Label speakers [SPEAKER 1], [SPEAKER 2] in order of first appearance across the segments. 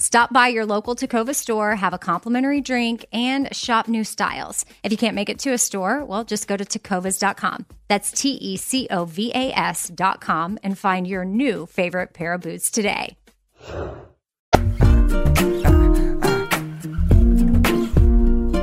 [SPEAKER 1] Stop by your local Tecova store, have a complimentary drink, and shop new styles. If you can't make it to a store, well, just go to tecovas.com. That's T E C O V A S.com and find your new favorite pair of boots today.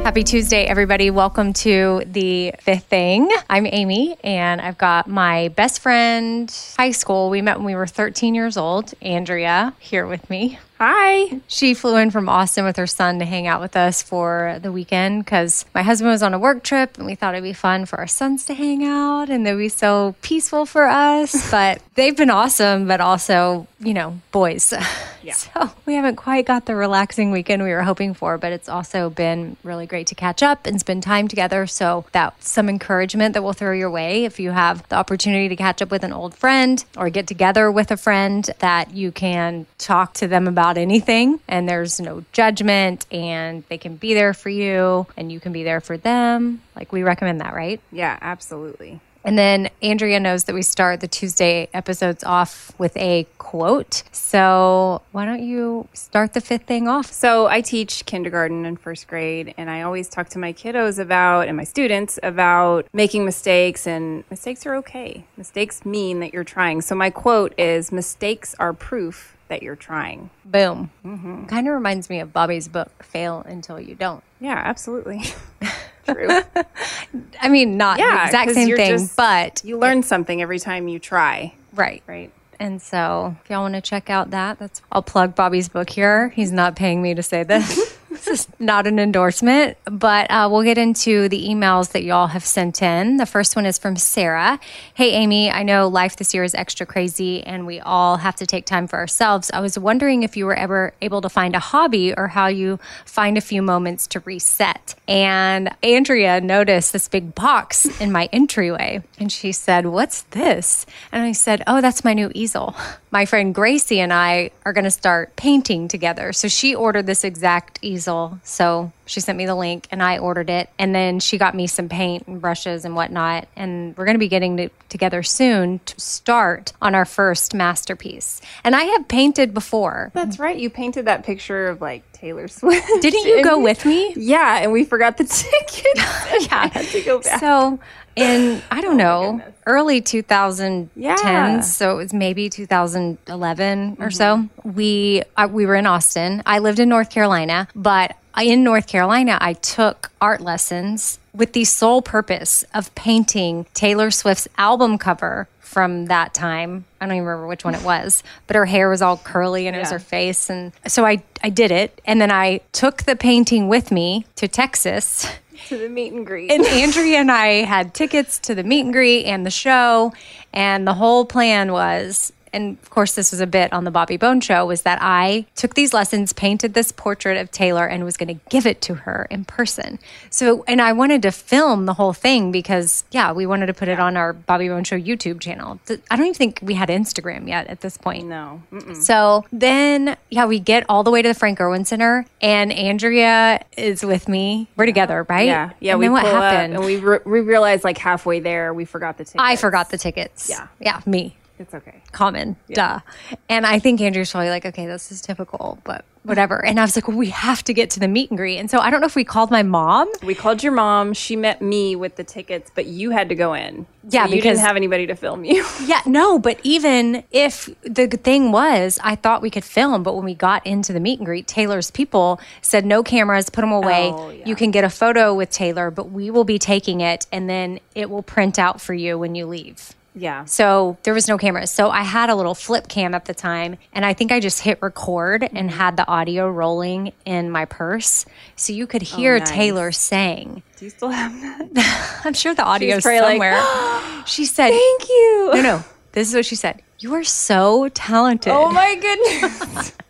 [SPEAKER 1] Happy Tuesday, everybody. Welcome to the fifth thing. I'm Amy, and I've got my best friend, high school. We met when we were 13 years old, Andrea, here with me.
[SPEAKER 2] Hi.
[SPEAKER 1] She flew in from Austin with her son to hang out with us for the weekend because my husband was on a work trip and we thought it'd be fun for our sons to hang out and they'd be so peaceful for us. but they've been awesome, but also, you know, boys. Yeah. So we haven't quite got the relaxing weekend we were hoping for, but it's also been really great to catch up and spend time together. So that's some encouragement that we'll throw your way if you have the opportunity to catch up with an old friend or get together with a friend that you can talk to them about anything and there's no judgment and they can be there for you and you can be there for them. Like we recommend that, right?
[SPEAKER 2] Yeah, absolutely.
[SPEAKER 1] And then Andrea knows that we start the Tuesday episodes off with a quote. So why don't you start the fifth thing off?
[SPEAKER 2] So I teach kindergarten and first grade, and I always talk to my kiddos about and my students about making mistakes, and mistakes are okay. Mistakes mean that you're trying. So my quote is mistakes are proof that you're trying.
[SPEAKER 1] Boom. Mm-hmm. Kind of reminds me of Bobby's book, Fail Until You Don't.
[SPEAKER 2] Yeah, absolutely.
[SPEAKER 1] True. I mean, not yeah, the exact same thing, just, but
[SPEAKER 2] you learn something every time you try.
[SPEAKER 1] Right.
[SPEAKER 2] Right.
[SPEAKER 1] And so, if y'all want to check out that, that's I'll plug Bobby's book here. He's not paying me to say this. this is not an endorsement, but uh, we'll get into the emails that y'all have sent in. The first one is from Sarah. Hey, Amy, I know life this year is extra crazy and we all have to take time for ourselves. I was wondering if you were ever able to find a hobby or how you find a few moments to reset. And Andrea noticed this big box in my entryway and she said, What's this? And I said, Oh, that's my new easel. My friend Gracie and I are going to start painting together. So she ordered this exact easel so she sent me the link and I ordered it. And then she got me some paint and brushes and whatnot. And we're going to be getting to, together soon to start on our first masterpiece. And I have painted before.
[SPEAKER 2] That's right. You painted that picture of like Taylor Swift.
[SPEAKER 1] Didn't you go with me?
[SPEAKER 2] Yeah. And we forgot the ticket. yeah. I had to go back.
[SPEAKER 1] So in I don't oh know early 2010s, yeah. so it was maybe 2011 mm-hmm. or so. We uh, we were in Austin. I lived in North Carolina, but in North Carolina, I took art lessons with the sole purpose of painting Taylor Swift's album cover from that time. I don't even remember which one it was, but her hair was all curly and it was her face. And so I, I did it. And then I took the painting with me to Texas.
[SPEAKER 2] to the meet and greet.
[SPEAKER 1] And Andrea and I had tickets to the meet and greet and the show. And the whole plan was, and of course, this was a bit on the Bobby Bones show, was that I took these lessons, painted this portrait of Taylor, and was going to give it to her in person. So, and I wanted to film the whole thing because, yeah, we wanted to put it on our Bobby Bones show YouTube channel. I don't even think we had Instagram yet at this point.
[SPEAKER 2] no. Mm-mm.
[SPEAKER 1] So then, yeah, we get all the way to the Frank Erwin Center, and Andrea is with me. We're together, right?
[SPEAKER 2] Yeah. Yeah.
[SPEAKER 1] And
[SPEAKER 2] we
[SPEAKER 1] then what happened?
[SPEAKER 2] and we, re- we realized like halfway there, we forgot the tickets.
[SPEAKER 1] I forgot the tickets.
[SPEAKER 2] Yeah.
[SPEAKER 1] Yeah, me.
[SPEAKER 2] It's okay.
[SPEAKER 1] Common. Duh. And I think Andrew's probably like, okay, this is typical, but whatever. And I was like, well, we have to get to the meet and greet. And so I don't know if we called my mom.
[SPEAKER 2] We called your mom. She met me with the tickets, but you had to go in.
[SPEAKER 1] Yeah,
[SPEAKER 2] So you
[SPEAKER 1] because-
[SPEAKER 2] didn't have anybody to film you.
[SPEAKER 1] Yeah, no, but even if the thing was, I thought we could film, but when we got into the meet and greet, Taylor's people said no cameras, put them away.
[SPEAKER 2] Oh, yeah.
[SPEAKER 1] You can get a photo with Taylor, but we will be taking it and then it will print out for you when you leave.
[SPEAKER 2] Yeah.
[SPEAKER 1] So there was no cameras. So I had a little flip cam at the time, and I think I just hit record and
[SPEAKER 2] Mm-hmm.
[SPEAKER 1] had the audio rolling in my purse. So you could hear
[SPEAKER 2] Oh, nice.
[SPEAKER 1] Taylor saying.
[SPEAKER 2] Do you still have that?
[SPEAKER 1] I'm sure the audio's
[SPEAKER 2] probably like,
[SPEAKER 1] somewhere. she said,
[SPEAKER 2] Thank you.
[SPEAKER 1] No, no. This is what she said. You are so talented.
[SPEAKER 2] Oh my goodness.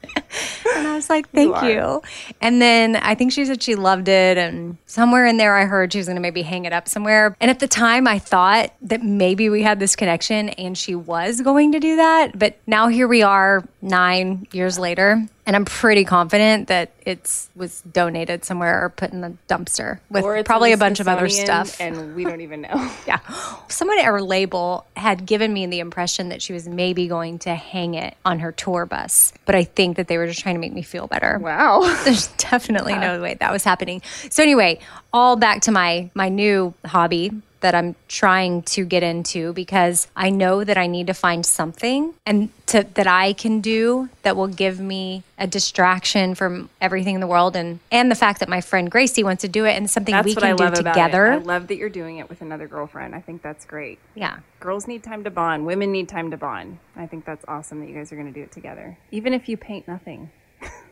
[SPEAKER 1] And I was like, thank
[SPEAKER 2] are.
[SPEAKER 1] you. And then I think she said she loved it. And somewhere in there, I heard she was going to maybe hang it up somewhere. And at the time, I thought that maybe we had this connection and she was going to do that. But now here we are nine years later. And I'm pretty confident that it's was donated somewhere or put in the dumpster with probably a bunch of other stuff.
[SPEAKER 2] And we don't even know.
[SPEAKER 1] Yeah. Someone at our label had given me the impression that she was maybe going to hang it on her tour bus, but I think that they were just trying to make me feel better.
[SPEAKER 2] Wow.
[SPEAKER 1] There's definitely no way that was happening. So anyway, all back to my my new hobby that I'm trying to get into because I know that I need to find something and to that I can do that will give me a distraction from everything in the world and and the fact that my friend Gracie wants to do it and something
[SPEAKER 2] That's
[SPEAKER 1] we
[SPEAKER 2] what
[SPEAKER 1] can
[SPEAKER 2] I love
[SPEAKER 1] do
[SPEAKER 2] about
[SPEAKER 1] together.
[SPEAKER 2] it. I love that you're doing it with another girlfriend. I think that's great.
[SPEAKER 1] yeah.
[SPEAKER 2] Girls need time to bond. Women need time to bond. I think that's awesome that you guys are going to do it together. Even if you paint nothing.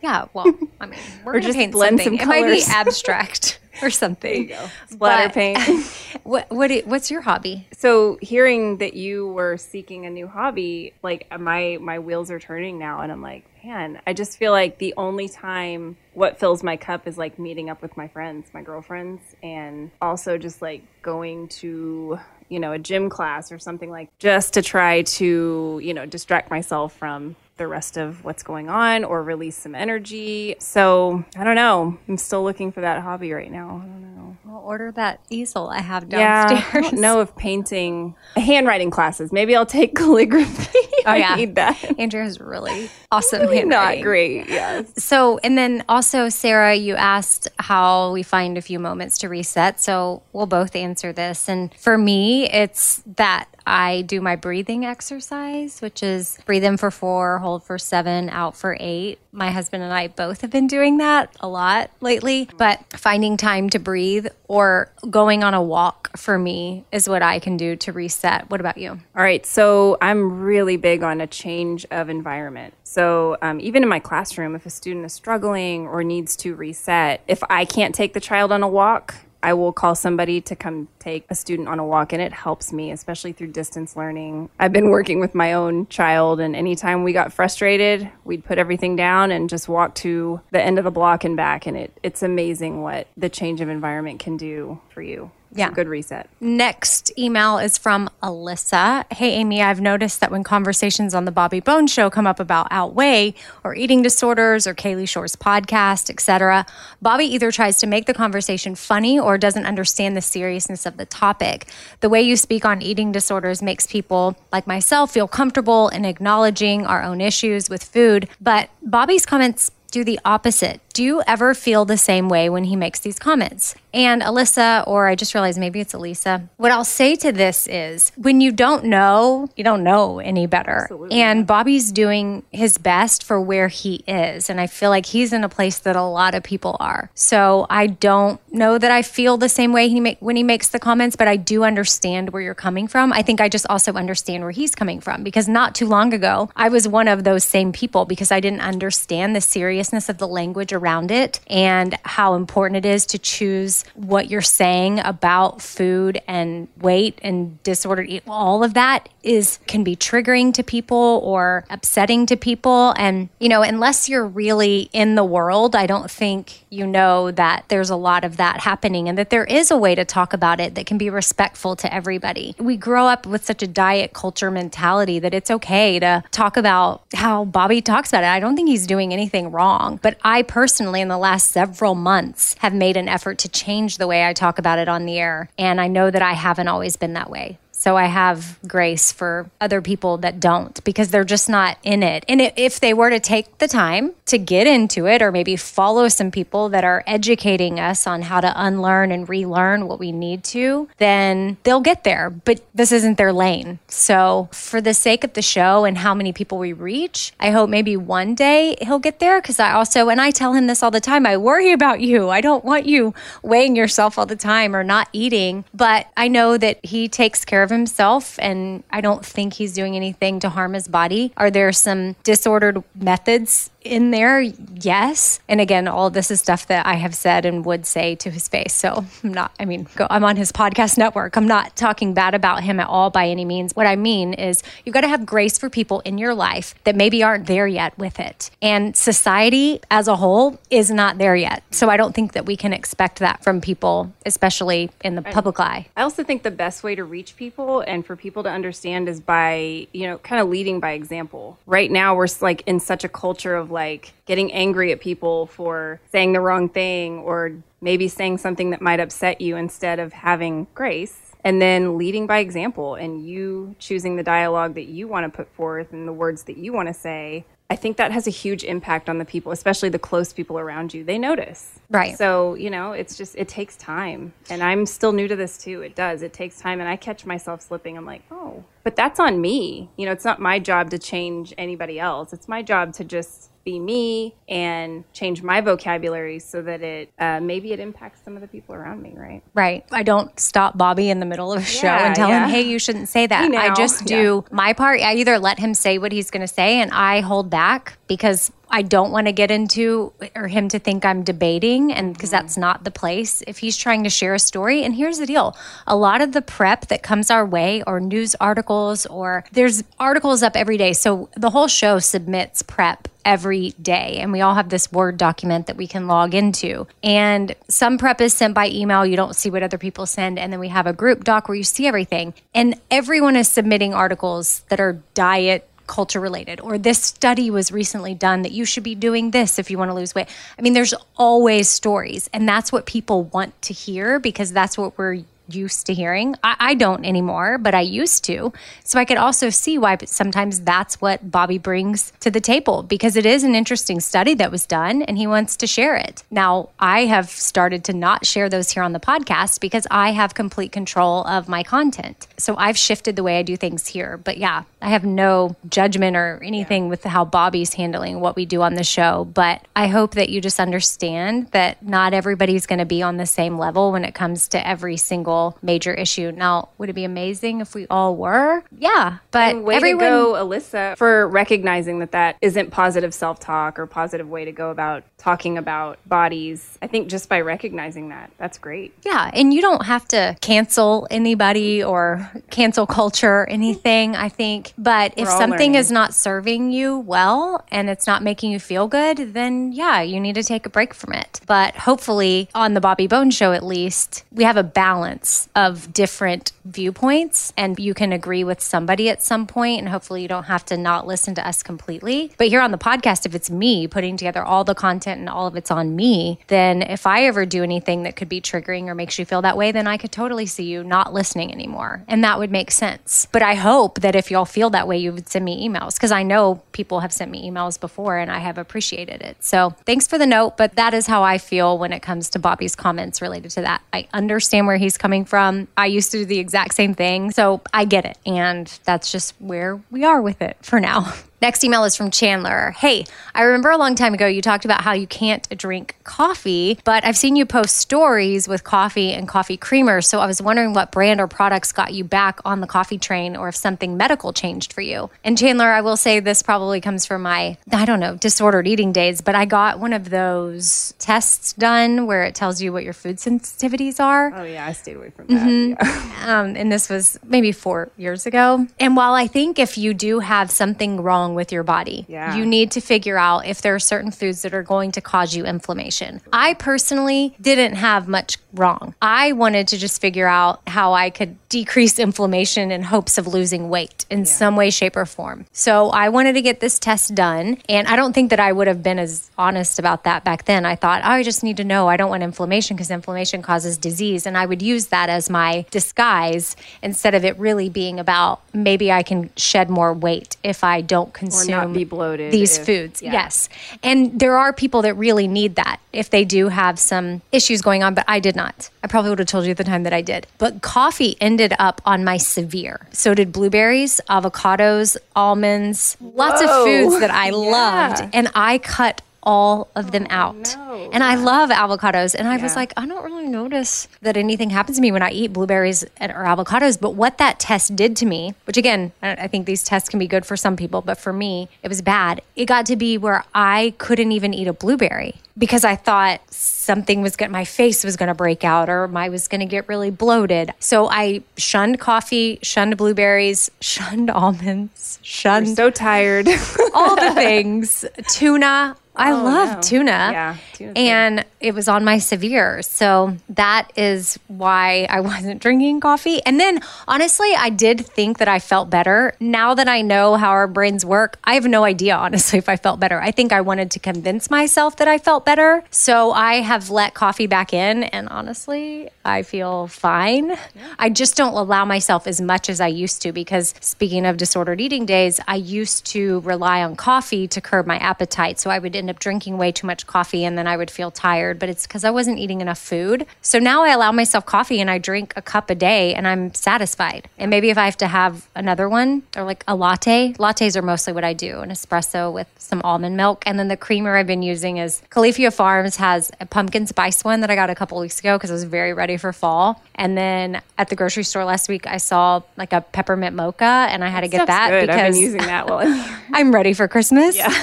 [SPEAKER 1] Yeah, well, I mean, we're
[SPEAKER 2] Or
[SPEAKER 1] gonna
[SPEAKER 2] just
[SPEAKER 1] paint
[SPEAKER 2] blend
[SPEAKER 1] something.
[SPEAKER 2] some
[SPEAKER 1] It might be
[SPEAKER 2] colors.
[SPEAKER 1] abstract or something. There you
[SPEAKER 2] Splatter paint.
[SPEAKER 1] What what what's your hobby?
[SPEAKER 2] so hearing that you were seeking a new hobby, like uh, my my wheels are turning now and I'm like, man, I just feel like the only time what fills my cup is like meeting up with my friends, my girlfriends, and also just like going to you know a gym class or something like just to try to you know distract myself from the rest of what's going on or release some energy. So I don't know. I'm still looking for that hobby right now. I don't know.
[SPEAKER 1] I'll order that easel I have
[SPEAKER 2] Yeah,
[SPEAKER 1] downstairs.
[SPEAKER 2] I don't know if painting handwriting classes. Maybe I'll take calligraphy.
[SPEAKER 1] Oh
[SPEAKER 2] I
[SPEAKER 1] yeah,
[SPEAKER 2] need that.
[SPEAKER 1] Andrea is really awesome handwriting.
[SPEAKER 2] Not great. Yes.
[SPEAKER 1] So, and then also, Sarah, you asked how we find a few moments to reset. So, we'll both answer this. And for me, it's that I do my breathing exercise, which is breathe in for four, hold for seven, out for eight. My husband and I both have been doing that a lot lately, but finding time to breathe or going on a walk for me is what I can do to reset. What about you?
[SPEAKER 2] All right, so I'm really big on a change of environment. So um, even in my classroom, if a student is struggling or needs to reset, if I can't take the child on a walk, I will call somebody to come take a student on a walk, and it helps me, especially through distance learning. I've been working with my own child, and anytime we got frustrated, we'd put everything down and just walk to the end of the block and back. And it, it's amazing what the change of environment can do for you.
[SPEAKER 1] Yeah.
[SPEAKER 2] good reset.
[SPEAKER 1] Next email is from Alyssa. Hey, Amy, I've noticed that when conversations on the Bobby Bones show come up about outweigh or eating disorders or Kaylee Shore's podcast, etc., Bobby either tries to make the conversation funny or doesn't understand the seriousness of the topic. The way you speak on eating disorders makes people like myself feel comfortable in acknowledging our own issues with food, but Bobby's comments do the opposite. Do you ever feel the same way when he makes these comments? And Alyssa, or I just realized maybe it's Elisa, what I'll say to this is when you don't know, you don't know any better. Absolutely. And Bobby's doing his best for where he is. And I feel like he's in a place that a lot of people are. So I don't know that I feel the same way he make, when he makes the comments, but I do understand where you're coming from. I think I just also understand where he's coming from because not too long ago, I was one of those same people because I didn't understand the seriousness of the language around it and how important it is to choose what you're saying about food and weight and disordered eat. All of that is can be triggering to people or upsetting to people. And, you know, unless you're really in the world, I don't think you know that there's a lot of that happening and that there is a way to talk about it that can be respectful to everybody. We grow up with such a diet culture mentality that it's okay to talk about how Bobby talks about it. I don't think he's doing anything wrong. But I personally, in the last several months, have made an effort to change the way I talk about it on the air. And I know that I haven't always been that way. So I have grace for other people that don't because they're just not in it. And if they were to take the time to get into it or maybe follow some people that are educating us on how to unlearn and relearn what we need to, then they'll get there. But this isn't their lane. So for the sake of the show and how many people we reach, I hope maybe one day he'll get there because I also, and I tell him this all the time, I worry about you. I don't want you weighing yourself all the time or not eating. But I know that he takes care of himself, and I don't think he's doing anything to harm his body. Are there some disordered methods in there, yes. And again, all this is stuff that I have said and would say to his face. So I'm not, I mean, go, I'm on his podcast network. I'm not talking bad about him at all by any means. What I mean is you've got to have grace for people in your life that maybe aren't there yet with it. And society as a whole is not there yet. So I don't think that we can expect that from people, especially in the public eye.
[SPEAKER 2] I also think the best way to reach people and for people to understand is by, you know, kind of leading by example. Right now, we're like in such a culture of like getting angry at people for saying the wrong thing or maybe saying something that might upset you instead of having grace and then leading by example and you choosing the dialogue that you want to put forth and the words that you want to say I think that has a huge impact on the people, especially the close people around you. They notice.
[SPEAKER 1] Right.
[SPEAKER 2] So, you know, it's just, it takes time. And I'm still new to this too. It does. It takes time. And I catch myself slipping. I'm like, oh, but that's on me. You know, it's not my job to change anybody else. It's my job to just be me and change my vocabulary so that it uh, maybe it impacts some of the people around me, right?
[SPEAKER 1] Right. I don't stop Bobby in the middle of a show and tell yeah. him, "Hey, you shouldn't say that." I just do yeah. my part. I either let him say what he's going to say, and I hold back because I don't want to get into or him to think I'm debating and because mm-hmm. that's not the place. If he's trying to share a story, and here's the deal a lot of the prep that comes our way, or news articles, or there's articles up every day. So the whole show submits prep every day. And we all have this Word document that we can log into. And some prep is sent by email. You don't see what other people send. And then we have a group doc where you see everything. And everyone is submitting articles that are diet culture related or this study was recently done that you should be doing this if you want to lose weight. I mean, there's always stories, and that's what people want to hear because that's what we're used to hearing. I, I, don't anymore, but I used to. So I could also see why sometimes that's what Bobby brings to the table because it is an interesting study that was done and he wants to share it. Now, I have started to not share those here on the podcast because I have complete control of my content. So I've shifted the way I do things here. But yeah, I have no judgment or anything yeah. with how Bobby's handling what we do on the show. But I hope that you just understand that not everybody's going to be on the same level when it comes to every single major issue. Now, would it be amazing if we all were? Yeah, but
[SPEAKER 2] and way everyone... to go, Alyssa, for recognizing that that isn't positive self-talk or positive way to go about talking about bodies. I think just by recognizing that, that's great.
[SPEAKER 1] Yeah, and you don't have to cancel anybody or cancel culture or anything. I think, but if something learning. is not serving you well and it's not making you feel good, then yeah, you need to take a break from it. But hopefully, on the Bobby Bones show, at least, we have a balance balance of different viewpoints and you can agree with somebody at some point and hopefully you don't have to not listen to us completely. But here on the podcast, if it's me putting together all the content and all of it's on me, then if I ever do anything that could be triggering or makes you feel that way, then I could totally see you not listening anymore. And that would make sense. But I hope that if y'all feel that way, you would send me emails because I know people have sent me emails before and I have appreciated it. So thanks for the note. But that is how I feel when it comes to Bobby's comments related to that. I understand where he's coming from. I used to do the exact same thing. So I get it. And that's just where we are with it for now. Next email is from Chandler. Hey, I remember a long time ago you talked about how you can't drink coffee, but I've seen you post stories with coffee and coffee creamer. So I was wondering what brand or products got you back on the coffee train or if something medical changed for you. And Chandler, I will say this probably comes from my, I don't know, disordered eating days, but I got one of those tests done where it tells you what your food sensitivities are.
[SPEAKER 2] Oh, yeah, I stayed away from that. Mm-hmm.
[SPEAKER 1] um, and this was maybe four years ago. And while I think if you do have something wrong, with your body.
[SPEAKER 2] Yeah.
[SPEAKER 1] You need to figure out if there are certain foods that are going to cause you inflammation. I personally didn't have much wrong. I wanted to just figure out how I could decrease inflammation in hopes of losing weight in yeah. some way, shape, or form. So I wanted to get this test done. And I don't think that I would have been as honest about that back then. I thought, oh, I just need to know I don't want inflammation because inflammation causes disease. And I would use that as my disguise instead of it really being about maybe I can shed more weight if I don't consume
[SPEAKER 2] or not be bloated
[SPEAKER 1] these if, foods. Yeah. Yes. And there are people that really need that if they do have some issues going on, but I did not. I probably would have told you at the time that I did. But coffee ended up on my severe. So did blueberries, avocados, almonds, lots of foods that I yeah. loved. And I cut all of them oh, out. No. And I love avocados. And I yeah. was like, I don't really notice that anything happens to me when I eat blueberries or avocados. But what that test did to me, which again, I think these tests can be good for some people, but for me, it was bad. It got to be where I couldn't even eat a blueberry because I thought something was going my face was going to break out or I was going to get really bloated. So I shunned coffee, shunned blueberries, shunned almonds, shunned
[SPEAKER 2] You're so tired.
[SPEAKER 1] all the things. Tuna, I oh, love no. tuna.
[SPEAKER 2] Yeah.
[SPEAKER 1] And good. it was on my severe. So that is why I wasn't drinking coffee. And then honestly, I did think that I felt better. Now that I know how our brains work, I have no idea, honestly, if I felt better. I think I wanted to convince myself that I felt better. So I have let coffee back in. And honestly, I feel fine. Yeah. I just don't allow myself as much as I used to because speaking of disordered eating days, I used to rely on coffee to curb my appetite. So I would end up drinking way too much coffee and then I would feel tired, but it's because I wasn't eating enough food. So now I allow myself coffee and I drink a cup a day and I'm satisfied. And maybe if I have to have another one or like a latte, lattes are mostly what I do an espresso with some almond milk. And then the creamer I've been using is Califia Farms has a pumpkin spice one that I got a couple weeks ago because I was very ready for fall. And then at the grocery store last week, I saw like a peppermint mocha and I had that to get that
[SPEAKER 2] good.
[SPEAKER 1] because
[SPEAKER 2] I've been using that one.
[SPEAKER 1] I'm ready for Christmas.
[SPEAKER 2] Yeah.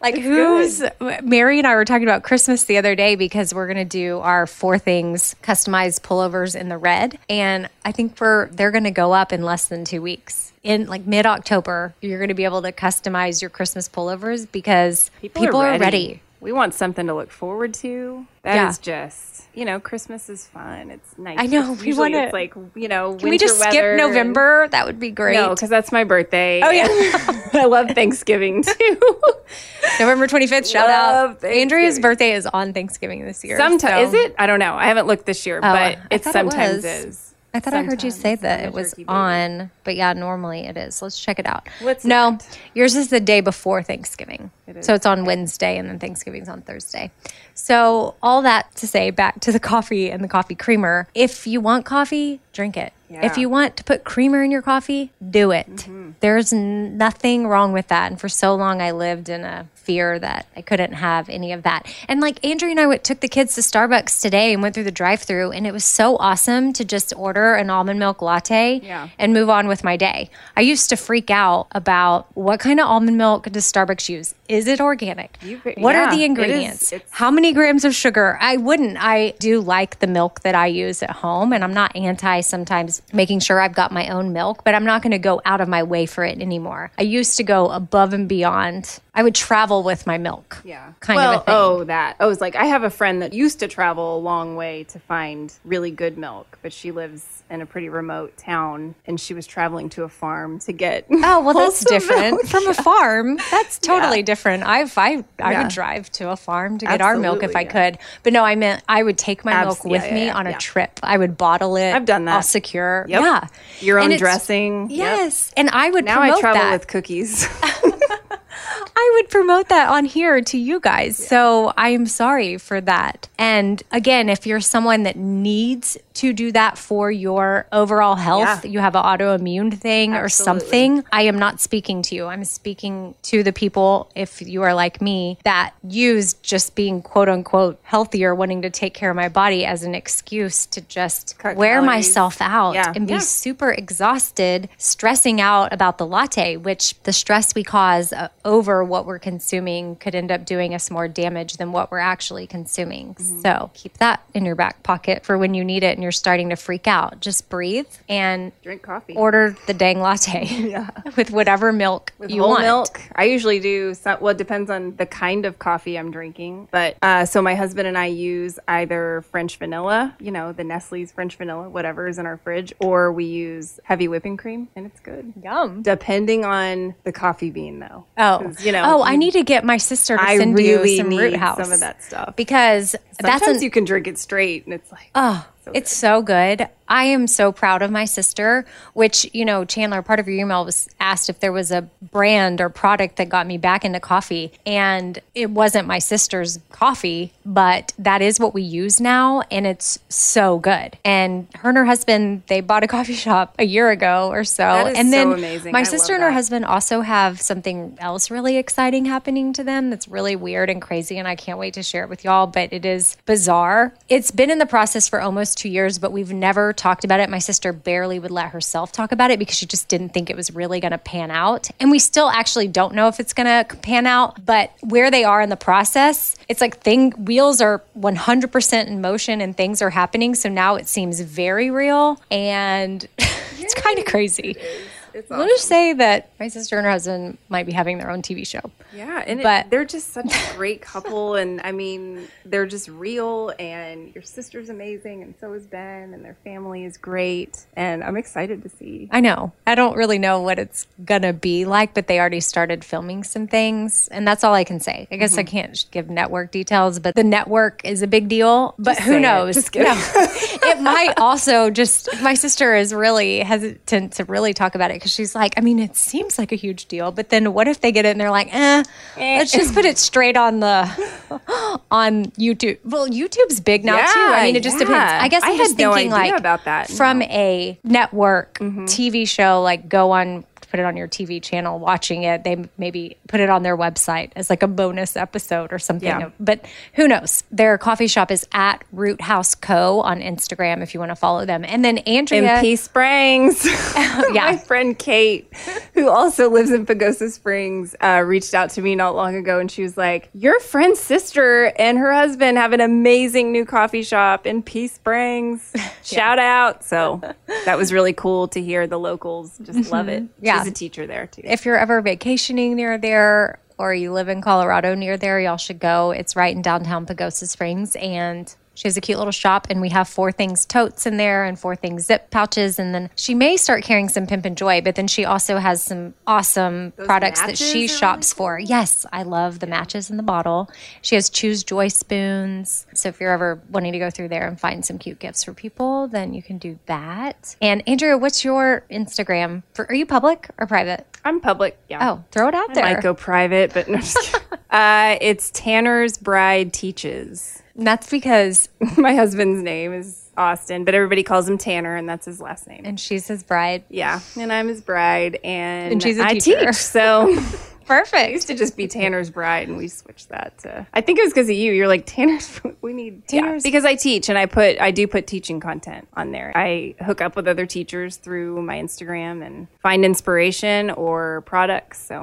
[SPEAKER 1] Like who's good. Mary and I were talking about Christmas the other day because we're gonna do our four things customized pullovers in the red, and I think for they're gonna go up in less than two weeks. In like mid October, you're gonna be able to customize your Christmas pullovers because people, people are, ready. are, ready.
[SPEAKER 2] We want something to look forward to. That yeah. is just you know, Christmas is fun. It's nice.
[SPEAKER 1] I know.
[SPEAKER 2] we want to like you know.
[SPEAKER 1] Can we just skip November? And, that would be great.
[SPEAKER 2] No, because that's my birthday.
[SPEAKER 1] Oh yeah,
[SPEAKER 2] I love Thanksgiving too.
[SPEAKER 1] November twenty fifth. Shout out. Andrea's birthday is on Thanksgiving this year.
[SPEAKER 2] Sometimes so. is it? I don't know. I haven't looked this year, oh, but it sometimes
[SPEAKER 1] it
[SPEAKER 2] is.
[SPEAKER 1] I thought sometimes I heard you say that it was on, but yeah, normally it is. Let's check it out.
[SPEAKER 2] What's
[SPEAKER 1] no?
[SPEAKER 2] That?
[SPEAKER 1] Yours is the day before Thanksgiving, so it's on Wednesday, and then Thanksgiving's on Thursday. So, all that to say, back to the coffee and the coffee creamer. If you want coffee, drink it. Yeah. If you want to put creamer in your coffee, do it. Mm-hmm. There's nothing wrong with that. And for so long, I lived in a fear that I couldn't have any of that. And like Andrea and I went, took the kids to Starbucks today and went through the drive through, and it was so awesome to just order an almond milk latte
[SPEAKER 2] yeah.
[SPEAKER 1] and move on with my day. I used to freak out about what kind of almond milk does Starbucks use? Is it organic? You, what yeah, are the ingredients? How many grams of sugar? I wouldn't. I do like the milk that I use at home, and I'm not anti sometimes making sure I've got my own milk, but I'm not going to go out of my way for it anymore. I used to go above and beyond I would travel with my milk.
[SPEAKER 2] Yeah.
[SPEAKER 1] Kind
[SPEAKER 2] well,
[SPEAKER 1] of a thing.
[SPEAKER 2] Oh, that. Oh, I was like, I have a friend that used to travel a long way to find really good milk, but she lives in a pretty remote town and she was traveling to a farm to get.
[SPEAKER 1] Oh well, that's different
[SPEAKER 2] milk.
[SPEAKER 1] from a farm. That's totally
[SPEAKER 2] Yeah.
[SPEAKER 1] different. I've I I
[SPEAKER 2] Yeah.
[SPEAKER 1] would drive to a farm to get our milk if I
[SPEAKER 2] yeah.
[SPEAKER 1] could. But no, I meant I would take my
[SPEAKER 2] Abs-
[SPEAKER 1] milk with me on a trip. I would bottle it.
[SPEAKER 2] I've done that.
[SPEAKER 1] All secure.
[SPEAKER 2] Yep.
[SPEAKER 1] Yeah,
[SPEAKER 2] Your own dressing. Yep.
[SPEAKER 1] Yes, and I would
[SPEAKER 2] Now I travel
[SPEAKER 1] that.
[SPEAKER 2] with cookies.
[SPEAKER 1] I would promote that on here to you guys. So I'm sorry for that. And again, if you're someone that needs to do that for your overall health,
[SPEAKER 2] Yeah.
[SPEAKER 1] you have an autoimmune thing or something, I am not speaking to you. I'm speaking to the people, if you are like me, that use just being quote unquote healthier, wanting to take care of my body as an excuse to just
[SPEAKER 2] Cut
[SPEAKER 1] wear
[SPEAKER 2] calories.
[SPEAKER 1] myself out
[SPEAKER 2] Yeah.
[SPEAKER 1] and be
[SPEAKER 2] Yeah.
[SPEAKER 1] super exhausted, stressing out about the latte, which the stress we cause uh, over what we're consuming could end up doing us more damage than what we're actually consuming.
[SPEAKER 2] Mm-hmm.
[SPEAKER 1] So keep that in your back pocket for when you need it and you're starting to freak out. Just breathe and
[SPEAKER 2] Drink coffee.
[SPEAKER 1] order the dang latte with whatever milk
[SPEAKER 2] with
[SPEAKER 1] you
[SPEAKER 2] whole
[SPEAKER 1] want.
[SPEAKER 2] milk. I usually do. Well, it depends on the kind of coffee I'm drinking. But uh, so my husband and I use either French vanilla, you know, the Nestle's French vanilla, whatever is in our fridge, or we use heavy whipping cream, and it's good.
[SPEAKER 1] Yum.
[SPEAKER 2] Depending on the coffee bean, though.
[SPEAKER 1] Oh,
[SPEAKER 2] you know.
[SPEAKER 1] oh, I need to get my sister to
[SPEAKER 2] I
[SPEAKER 1] send
[SPEAKER 2] really
[SPEAKER 1] you some root house
[SPEAKER 2] some of that stuff.
[SPEAKER 1] because
[SPEAKER 2] Sometimes
[SPEAKER 1] that's an,
[SPEAKER 2] you can drink it straight, and it's like,
[SPEAKER 1] Oh, it's so good. I am so proud of my sister, which, you know, Chandler, part of your email was asked if there was a brand or product that got me back into coffee. And it wasn't my sister's coffee, but that is what we use now. And it's so good. And her and her husband, they bought a coffee shop a year ago or so. And then
[SPEAKER 2] so amazing.
[SPEAKER 1] my
[SPEAKER 2] I
[SPEAKER 1] sister and her husband also have something else really exciting happening to them that's really weird and crazy. And I can't wait to share it with y'all, but it is bizarre. It's been in the process for almost two years, but we've never talked about it. My sister barely would let herself talk about it because she just didn't think it was really going to pan out. And we still actually don't know if it's going to pan out, but where they are in the process, it's like thing wheels are 100% in motion and things are happening. So now it seems very real and it's kind of crazy.
[SPEAKER 2] It's
[SPEAKER 1] Let us say that my sister and her husband might be having their own TV show.
[SPEAKER 2] Yeah, and
[SPEAKER 1] But-
[SPEAKER 2] it, they're just such a great couple, and I mean, they're just real. And your sister's amazing, and so is Ben, and their family is great. And I'm excited to see.
[SPEAKER 1] I know. I don't really know what it's going to be like, but they already started filming some things. And that's all I can say. I guess I mm-hmm. can't give network details, but the network is a big deal. But
[SPEAKER 2] Just
[SPEAKER 1] who
[SPEAKER 2] it.
[SPEAKER 1] knows?
[SPEAKER 2] Just.
[SPEAKER 1] No. it might also just, my sister is really hesitant to really talk about it because she's like, I mean, it seems like a huge deal, but then what if they get it and they're like, eh, let's just put it straight on the, on YouTube. Well, YouTube's big now too. I mean, it just depends. I guess
[SPEAKER 2] I
[SPEAKER 1] just
[SPEAKER 2] had no
[SPEAKER 1] thinking
[SPEAKER 2] idea
[SPEAKER 1] like
[SPEAKER 2] about that,
[SPEAKER 1] from
[SPEAKER 2] no.
[SPEAKER 1] a network
[SPEAKER 2] Mm-hmm.
[SPEAKER 1] TV show, like go on, put it on your TV channel, watching it. They maybe put it on their website as like a bonus episode or something.
[SPEAKER 2] Yeah.
[SPEAKER 1] But who knows? Their coffee shop is at Root House Co. on Instagram if you want to follow them. And then Andrea.
[SPEAKER 2] In Peace Springs,
[SPEAKER 1] Yeah.
[SPEAKER 2] my friend Kate, who also lives in Pagosa Springs, uh, reached out to me not long ago, and she was like, "Your friend's sister and her husband have an amazing new coffee shop in Peace Springs. Shout out!" So that was really cool to hear. The locals just love it.
[SPEAKER 1] Yeah.
[SPEAKER 2] She's a teacher there too.
[SPEAKER 1] if you're ever vacationing near there or you live in Colorado near there, y'all should go. It's right in downtown Pagosa Springs and she has a cute little shop and we have four things totes in there and four things zip pouches and then she may start carrying some pimp and joy but then she also has some awesome products that
[SPEAKER 2] matches
[SPEAKER 1] she
[SPEAKER 2] are
[SPEAKER 1] shops for yes i love the matches in the bottle she has choose joy spoons so if you're ever wanting to go through there and find some cute gifts for people then you can do that and andrea what's your instagram for are you public or private
[SPEAKER 2] I'm public. Yeah.
[SPEAKER 1] Oh, throw it out
[SPEAKER 2] I
[SPEAKER 1] there.
[SPEAKER 2] might go private, but no, just uh, it's Tanner's Bride Teaches.
[SPEAKER 1] And that's because,
[SPEAKER 2] My husband's name is Austin, but everybody calls him Tanner, and that's his last name.
[SPEAKER 1] and she's his bride.
[SPEAKER 2] Yeah, and I'm his bride, and,
[SPEAKER 1] And she's a
[SPEAKER 2] I
[SPEAKER 1] teacher.
[SPEAKER 2] teach. So
[SPEAKER 1] perfect.
[SPEAKER 2] I used to just be Tanner's bride, and we switched that to. I think it was because of you. You're like Tanner's. We need
[SPEAKER 1] Tanner's-
[SPEAKER 2] yeah, because I teach, and I put I do put teaching content on there. I hook up with other teachers through my Instagram and find inspiration or products. So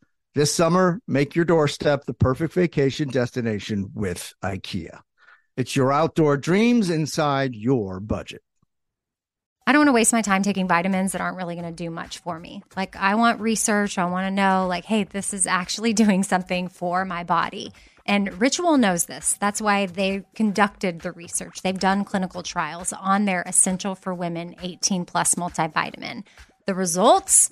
[SPEAKER 3] This summer, make your doorstep the perfect vacation destination with IKEA. It's your outdoor dreams inside your budget.
[SPEAKER 1] I don't want to waste my time taking vitamins that aren't really going to do much for me. Like, I want research. I want to know, like, hey, this is actually doing something for my body. And Ritual knows this. That's why they conducted the research. They've done clinical trials on their Essential for Women 18 Plus multivitamin. The results?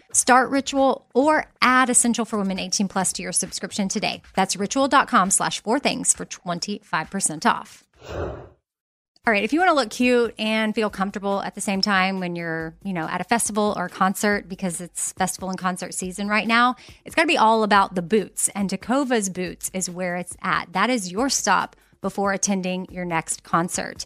[SPEAKER 1] Start Ritual or add Essential for Women 18 plus to your subscription today. That's ritual.com slash four things for 25% off. All right, if you want to look cute and feel comfortable at the same time when you're, you know, at a festival or a concert because it's festival and concert season right now, it's got to be all about the boots. And Tecovas Boots is where it's at. That is your stop before attending your next concert.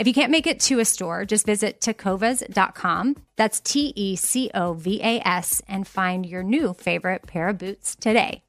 [SPEAKER 1] If you can't make it to a store, just visit tecovas.com. That's T E C O V A S and find your new favorite pair of boots today.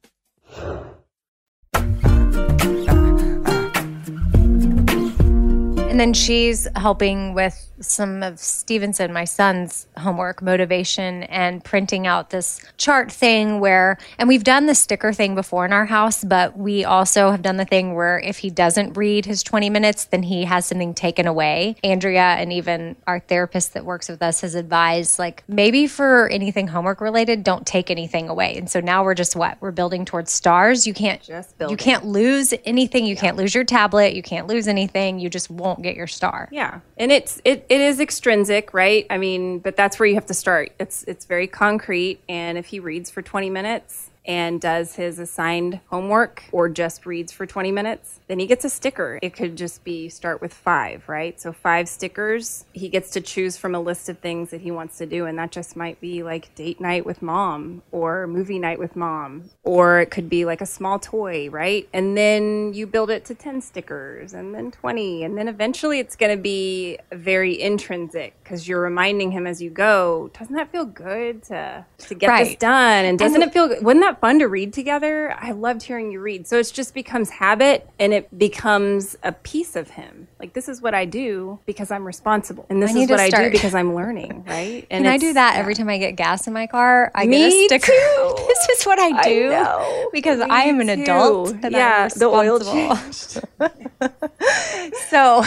[SPEAKER 1] And then she's helping with some of Stevenson, my son's homework, motivation, and printing out this chart thing where, and we've done the sticker thing before in our house, but we also have done the thing where if he doesn't read his 20 minutes, then he has something taken away. Andrea and even our therapist that works with us has advised, like, maybe for anything homework related, don't take anything away. And so now we're just what? We're building towards stars. You can't
[SPEAKER 2] Just
[SPEAKER 1] build
[SPEAKER 2] you
[SPEAKER 1] can't lose anything. You can't lose your tablet. You can't lose anything. You just won't get your star.
[SPEAKER 2] Yeah, and it's it, it is extrinsic, right? I mean, but that's where you have to start. It's it's very concrete, and if he reads for twenty minutes and does his assigned homework, or just reads for twenty minutes, then he gets a sticker. It could just be start with five, right? So five stickers. He gets to choose from a list of things that he wants to do, and that just might be like date night with mom, or movie night with mom, or it could be like a small toy, right? And then you build it to 10 stickers and then 20. And then eventually it's going to be very intrinsic because you're reminding him as you go, doesn't that feel good to, to get this done? And doesn't it feel good? Wasn't that fun to read together? I loved hearing you read. So it just becomes habit and it becomes a piece of him. Like, this is what I do because I'm responsible. And this is what I do because I'm learning, right? And
[SPEAKER 1] I do that every time I get gas in my car? I
[SPEAKER 2] Me
[SPEAKER 1] get a sticker.
[SPEAKER 2] too.
[SPEAKER 1] this is what I do
[SPEAKER 2] know.
[SPEAKER 1] because
[SPEAKER 2] Me
[SPEAKER 1] I am an
[SPEAKER 2] too.
[SPEAKER 1] adult.
[SPEAKER 2] Yeah, the oil
[SPEAKER 1] responsible. so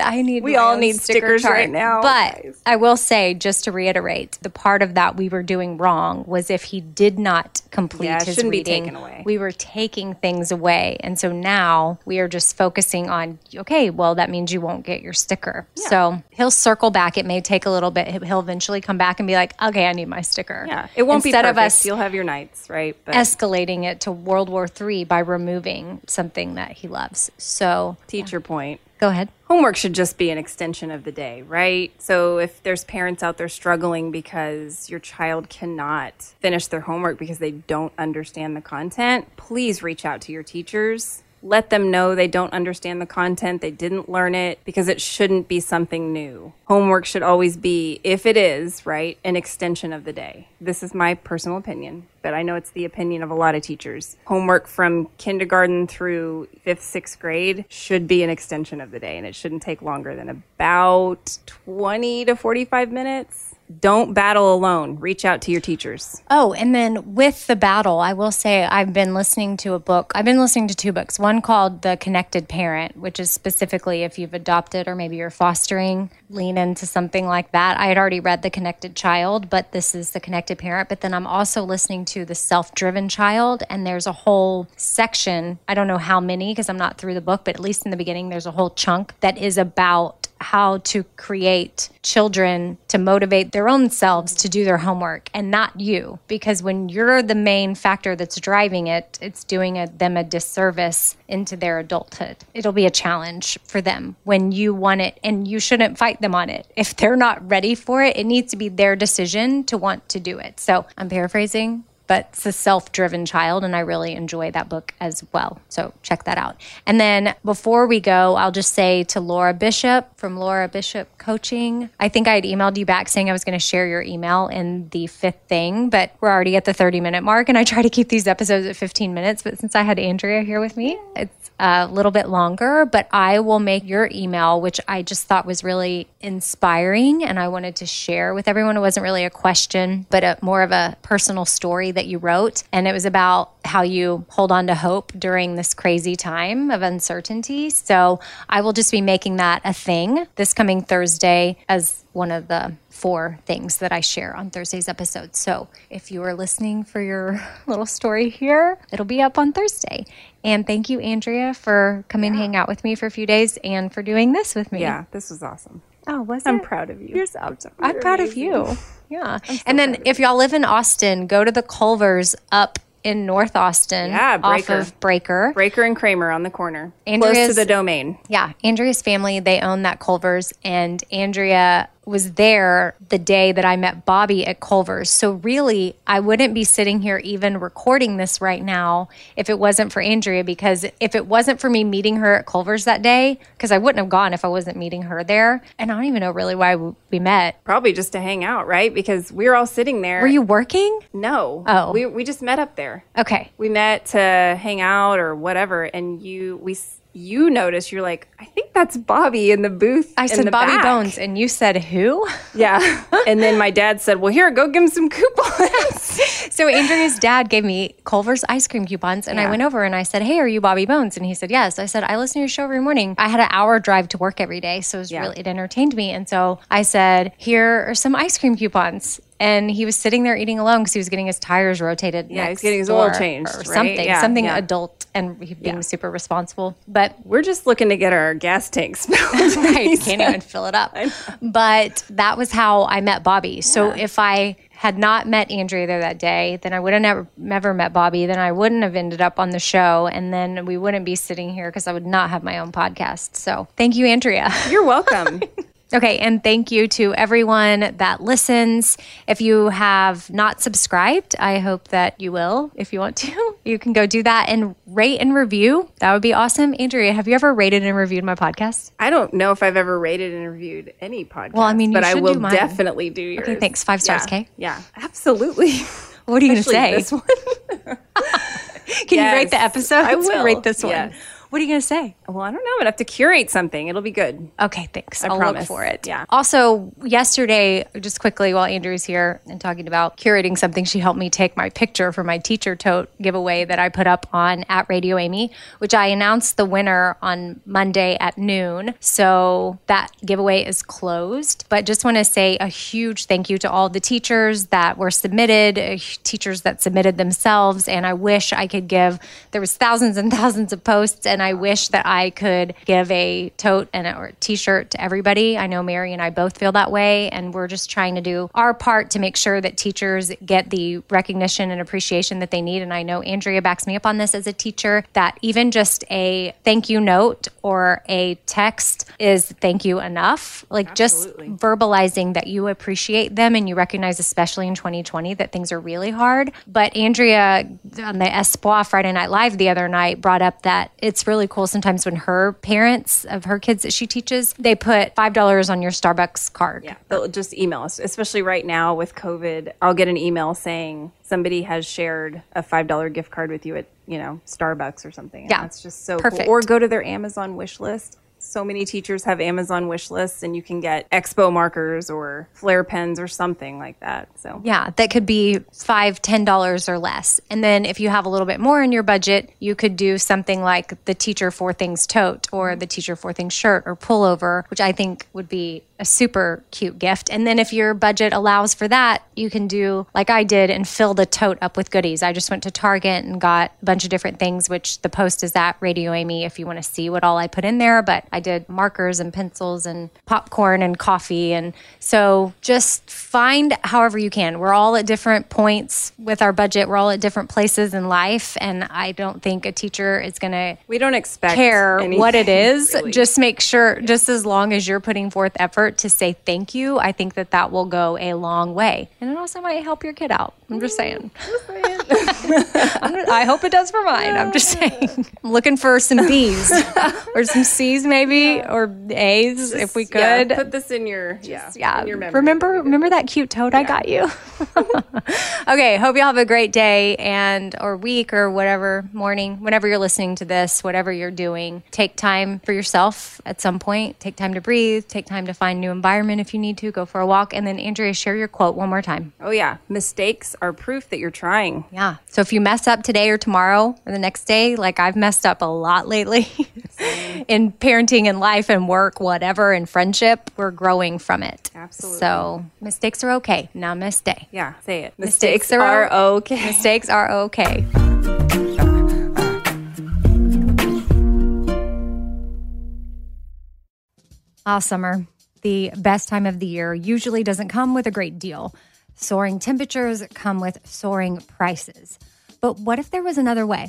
[SPEAKER 1] I need.
[SPEAKER 2] We all need
[SPEAKER 1] sticker
[SPEAKER 2] stickers
[SPEAKER 1] chart.
[SPEAKER 2] right now,
[SPEAKER 1] But
[SPEAKER 2] guys.
[SPEAKER 1] I will say, just to reiterate, the part of that we were doing wrong was if he did not complete
[SPEAKER 2] Yeah, it
[SPEAKER 1] his
[SPEAKER 2] shouldn't be
[SPEAKER 1] reading,
[SPEAKER 2] taken away.
[SPEAKER 1] we were taking things away, and so now we are just focusing on. Okay, well that means you won't get your sticker. So he'll circle back. It may take a little bit. He'll eventually come back and be like, "Okay, I need my sticker."
[SPEAKER 2] Yeah, it won't
[SPEAKER 1] Instead
[SPEAKER 2] be perfect.
[SPEAKER 1] of us
[SPEAKER 2] You'll have your nights, right? But
[SPEAKER 1] escalating it to World War III by removing something that he loves. So
[SPEAKER 2] teacher point.
[SPEAKER 1] Go ahead.
[SPEAKER 2] Homework should just be an extension of the day, right? So if there's parents out there struggling because your child cannot finish their homework because they don't understand the content, please reach out to your teachers. Let them know they don't understand the content, they didn't learn it because it shouldn't be something new. Homework should always be, if it is, right, an extension of the day. This is my personal opinion, but I know it's the opinion of a lot of teachers. Homework from kindergarten through fifth, sixth grade should be an extension of the day, and it shouldn't take longer than about 20 to 45 minutes. Don't battle alone. Reach out to your teachers.
[SPEAKER 1] Oh, and then with the battle, I will say I've been listening to a book. I've been listening to two books. One called The Connected Parent, which is specifically if you've adopted or maybe you're fostering, lean into something like that. I had already read The Connected Child, but this is The Connected Parent. But then I'm also listening to The Self Driven Child, and there's a whole section. I don't know how many because I'm not through the book, but at least in the beginning, there's a whole chunk that is about how to create children to motivate their own selves to do their homework and not you. Because when you're the main factor that's driving it it's doing a, them a disservice into their adulthood. It'll be a challenge for them when you want it and you shouldn't fight them on it. If they're not ready for it it needs to be their decision to want to do it. So i'm paraphrasing but it's a self driven child, and I really enjoy that book as well. So check that out. And then before we go, I'll just say to Laura Bishop from Laura Bishop Coaching, I think I had emailed you back saying I was going to share your email in the fifth thing, but we're already at the 30 minute mark, and I try to keep these episodes at 15 minutes. But since I had Andrea here with me, it's a little bit longer, but I will make your email, which I just thought was really inspiring and I wanted to share with everyone. It wasn't really a question, but a, more of a personal story that you wrote. And it was about how you hold on to hope during this crazy time of uncertainty. So I will just be making that a thing this coming Thursday as one of the four things that I share on Thursday's episode. So if you are listening for your little story here, it'll be up on Thursday. And thank you, Andrea, for coming hang out with me for a few days and for doing this with me.
[SPEAKER 2] Yeah, this was awesome.
[SPEAKER 1] Oh, was
[SPEAKER 2] I'm
[SPEAKER 1] it?
[SPEAKER 2] proud of you.
[SPEAKER 1] You're so, I'm, so- I'm proud of you. Yeah. and then if y'all live in Austin, go to the Culvers up in North Austin.
[SPEAKER 2] Yeah,
[SPEAKER 1] Off
[SPEAKER 2] Breaker.
[SPEAKER 1] of Breaker.
[SPEAKER 2] Breaker and Kramer on the corner, close
[SPEAKER 1] Andrea's-
[SPEAKER 2] to the domain.
[SPEAKER 1] Yeah, Andrea's family, they own that Culver's, and Andrea was there the day that I met Bobby at Culver's. So, really, I wouldn't be sitting here even recording this right now if it wasn't for Andrea, because if it wasn't for me meeting her at Culver's that day, because I wouldn't have gone if I wasn't meeting her there. And I don't even know really why we met.
[SPEAKER 2] Probably just to hang out, right? Because we were all sitting there.
[SPEAKER 1] Were you working?
[SPEAKER 2] No.
[SPEAKER 1] Oh.
[SPEAKER 2] We, we just met up there.
[SPEAKER 1] Okay.
[SPEAKER 2] We met to hang out or whatever, and you we you notice You're like, I think that's Bobby in the booth.
[SPEAKER 1] I said Bobby
[SPEAKER 2] back."
[SPEAKER 1] Bones, and you said who?
[SPEAKER 2] Yeah. and then my dad said, Well, here, go give him some coupons.
[SPEAKER 1] So Andrea's dad gave me Culver's ice cream coupons, and I went over and I said, "Hey, are you Bobby Bones?" And he said, "Yes." I said, "I listen to your show every morning. I had an hour drive to work every day, so it was
[SPEAKER 2] Yeah.
[SPEAKER 1] really it entertained me." And so I said, "Here are some ice cream coupons." And he was sitting there eating alone because he was getting his tires rotated.
[SPEAKER 2] Yeah, he's getting his oil changed,
[SPEAKER 1] or
[SPEAKER 2] right?
[SPEAKER 1] something,
[SPEAKER 2] Yeah,
[SPEAKER 1] something
[SPEAKER 2] yeah.
[SPEAKER 1] adult, and being super responsible. But
[SPEAKER 2] We're just looking to get our gas tanks filled.
[SPEAKER 1] I can't even fill it up. But that was how I met Bobby. So if I had not met Andrea there that day, then I would have never never met Bobby. Then I wouldn't have ended up on the show, and then we wouldn't be sitting here because I would not have my own podcast. So thank you, Andrea.
[SPEAKER 2] You're welcome.
[SPEAKER 1] Okay, and thank you to everyone that listens. If you have not subscribed, I hope that you will. If you want to, you can go do that and rate and review. That would be awesome. Andrea, have you ever rated and reviewed my podcast?
[SPEAKER 2] I don't know if I've ever rated and reviewed any podcast.
[SPEAKER 1] Well, I mean, you
[SPEAKER 2] but I will
[SPEAKER 1] do
[SPEAKER 2] definitely do yours.
[SPEAKER 1] Okay, thanks. Five stars,
[SPEAKER 2] Yeah.
[SPEAKER 1] okay?
[SPEAKER 2] Yeah, absolutely.
[SPEAKER 1] What are you going to say?
[SPEAKER 2] this one.
[SPEAKER 1] Can you rate the
[SPEAKER 2] Yes,
[SPEAKER 1] episodes?
[SPEAKER 2] I will.
[SPEAKER 1] Rate this one.
[SPEAKER 2] Yes.
[SPEAKER 1] What are you going to say?
[SPEAKER 2] Well, I don't know. I'm gonna have to curate something. It'll be good.
[SPEAKER 1] Okay, thanks. I will
[SPEAKER 2] promise.
[SPEAKER 1] look for it.
[SPEAKER 2] Yeah.
[SPEAKER 1] Also, yesterday, just quickly while Andrew's here and talking about curating something, she helped me take my picture for my teacher tote giveaway that I put up on at Radio Amy, which I announced the winner on Monday at noon. So that giveaway is closed. But just want to say a huge thank you to all the teachers that were submitted, uh, teachers that submitted themselves, and I wish I could give. There was thousands and thousands of posts, and I wish that I could give a tote and a, or a t-shirt to everybody. I know Mary and I both feel that way, and we're just trying to do our part to make sure that teachers get the recognition and appreciation that they need. And I know Andrea backs me up on this as a teacher. That even just a thank you note or a text is thank you enough. Like just verbalizing that you appreciate them and you recognize, especially in 2020, that things are really hard. But Andrea on the Espoir Friday Night Live the other night brought up that it's really cool sometimes when her parents of her kids that she teaches, they put $5 on your Starbucks card.
[SPEAKER 2] Yeah, they'll just email us. Especially right now with COVID, I'll get an email saying somebody has shared a five dollar gift card with you at you know Starbucks or something. And
[SPEAKER 1] Yeah,
[SPEAKER 2] that's just so
[SPEAKER 1] perfect.
[SPEAKER 2] cool. Or go to their Amazon wish list. So many teachers have Amazon wish lists, and you can get Expo markers or Flair pens or something like that. So
[SPEAKER 1] Yeah, that could be five, ten dollars or less. And then if you have a little bit more in your budget, you could do something like the teacher four things tote or the teacher four things shirt or pullover, which I think would be a super cute gift. And then if your budget allows for that, you can do like I did and fill the tote up with goodies. I just went to Target and got a bunch of different things, which the post is at Radio Amy if you want to see what all I put in there. But I did markers and pencils and popcorn and coffee. And so just find however you can. We're all at different points with our budget, we're all at different places in life. And I don't think a teacher is going to
[SPEAKER 2] we don't expect
[SPEAKER 1] care what it is.
[SPEAKER 2] really.
[SPEAKER 1] Just make sure, just as long as you're putting forth effort to say thank you, I think that that will go a long way. And it also might help your kid out. I'm just mm-hmm. saying. I'm- I hope it does for mine. I'm just saying. I'm looking for some B's or some C's maybe or A's if we
[SPEAKER 2] Yeah,
[SPEAKER 1] could.
[SPEAKER 2] put this in your yeah,
[SPEAKER 1] yeah.
[SPEAKER 2] in your memory.
[SPEAKER 1] Remember remember that cute toad I got you? okay, hope y'all have a great day and or week or whatever morning, whenever you're listening to this, whatever you're doing. Take time for yourself at some point. Take time to breathe, take time to find new environment if you need to, go for a walk and then Andrea share your quote one more time.
[SPEAKER 2] Oh yeah, mistakes are proof that you're trying.
[SPEAKER 1] Yeah. So if you mess up today or tomorrow or the next day, like I've messed up a lot lately in parenting and life and work, whatever, and friendship, we're growing from it.
[SPEAKER 2] Absolutely.
[SPEAKER 1] So mistakes are okay. Namaste.
[SPEAKER 2] Yeah, say it.
[SPEAKER 1] Mistakes
[SPEAKER 2] Mistakes,
[SPEAKER 1] are-
[SPEAKER 2] are okay.
[SPEAKER 1] Mistakes are okay. Ah, summer, the best time of the year, usually doesn't come with a great deal. Soaring temperatures come with soaring prices. But what if there was another way?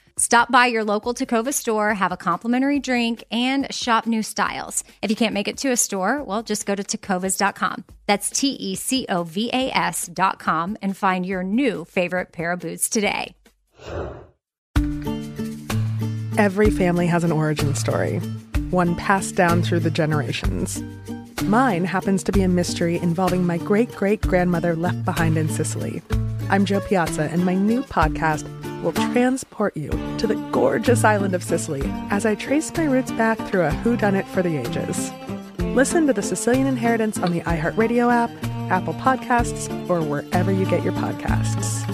[SPEAKER 1] Stop by your local Tecova store, have a complimentary drink, and shop new styles. If you can't make it to a store, well, just go to tecovas.com. That's T E C O V A S.com and find your new favorite pair of boots today.
[SPEAKER 4] Every family has an origin story, one passed down through the generations. Mine happens to be a mystery involving my great great grandmother left behind in Sicily. I'm Jo Piazza, and my new podcast will transport you to the gorgeous island of Sicily as I trace my roots back through a whodunit for the ages. Listen to The Sicilian Inheritance on the iHeartRadio app, Apple Podcasts, or wherever you get your podcasts.